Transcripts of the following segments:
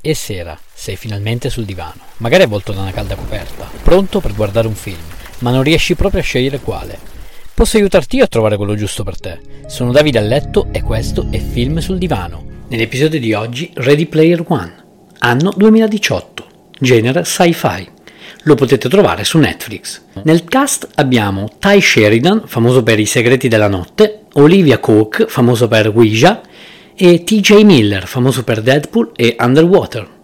E sera, sei finalmente sul divano, magari avvolto da una calda coperta, pronto per guardare un film, ma non riesci proprio a scegliere quale. Posso aiutarti io a trovare quello giusto per te. Sono Davide a letto e questo è Film sul divano. Nell'episodio di oggi Ready Player One, anno 2018, genere sci-fi. Lo potete trovare su Netflix. Nel cast abbiamo Ty Sheridan, famoso per I segreti della notte, Olivia Cook, famoso per Ouija, e TJ Miller, famoso per Deadpool e Underwater.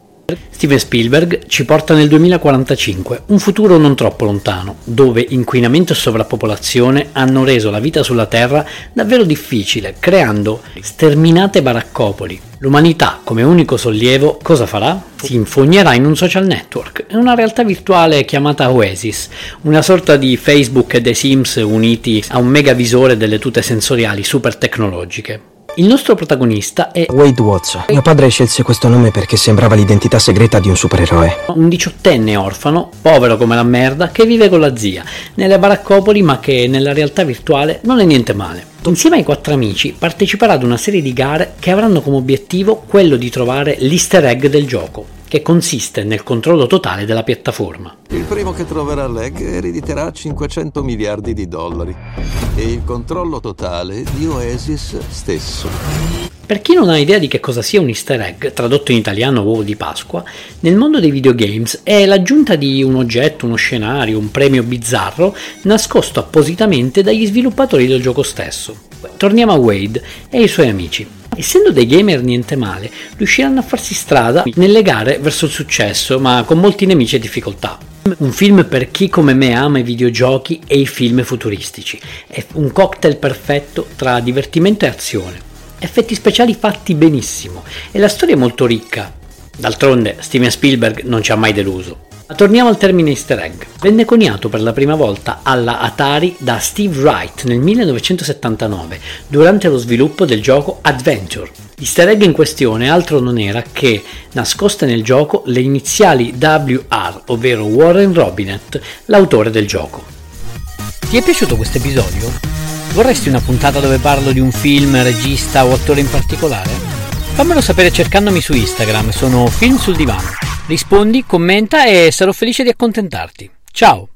Steven Spielberg ci porta nel 2045, un futuro non troppo lontano, dove inquinamento e sovrappopolazione hanno reso la vita sulla Terra davvero difficile, creando sterminate baraccopoli. L'umanità, come unico sollievo, cosa farà? Si infognerà in un social network, in una realtà virtuale chiamata Oasis, una sorta di Facebook e The Sims uniti a un megavisore delle tute sensoriali super tecnologiche. Il nostro protagonista è Wade Watts. Mio padre scelse questo nome perché sembrava l'identità segreta di un supereroe. un diciottenne orfano, povero come la merda, che vive con la zia, nelle baraccopoli ma che nella realtà virtuale non è niente male. Insieme ai quattro amici parteciperà ad una serie di gare che avranno come obiettivo quello di trovare l'easter egg del gioco, che consiste nel controllo totale della piattaforma. Il primo che troverà l'egg erediterà 500 miliardi di dollari e il controllo totale di Oasis stesso. Per chi non ha idea di che cosa sia un easter egg, tradotto in italiano uovo di Pasqua, nel mondo dei videogames è l'aggiunta di un oggetto, uno scenario, un premio bizzarro nascosto appositamente dagli sviluppatori del gioco stesso. Torniamo a Wade e ai suoi amici. Essendo dei gamer niente male, riusciranno a farsi strada nelle gare verso il successo, ma con molti nemici e difficoltà. Un film per chi come me ama i videogiochi e i film futuristici. È un cocktail perfetto tra divertimento e azione. Effetti speciali fatti benissimo e la storia è molto ricca. D'altronde Steven Spielberg non ci ha mai deluso. Ma torniamo al termine easter egg. Venne coniato per la prima volta alla Atari da Steve Wright nel 1979 durante lo sviluppo del gioco Adventure. L'easter egg in questione altro non era che, nascoste nel gioco, le iniziali WR, ovvero Warren Robinet, l'autore del gioco. Ti è piaciuto questo episodio? Vorresti una puntata dove parlo di un film, regista o attore in particolare? Fammelo sapere cercandomi su Instagram, sono Film sul Divano. Rispondi, commenta e sarò felice di accontentarti. Ciao!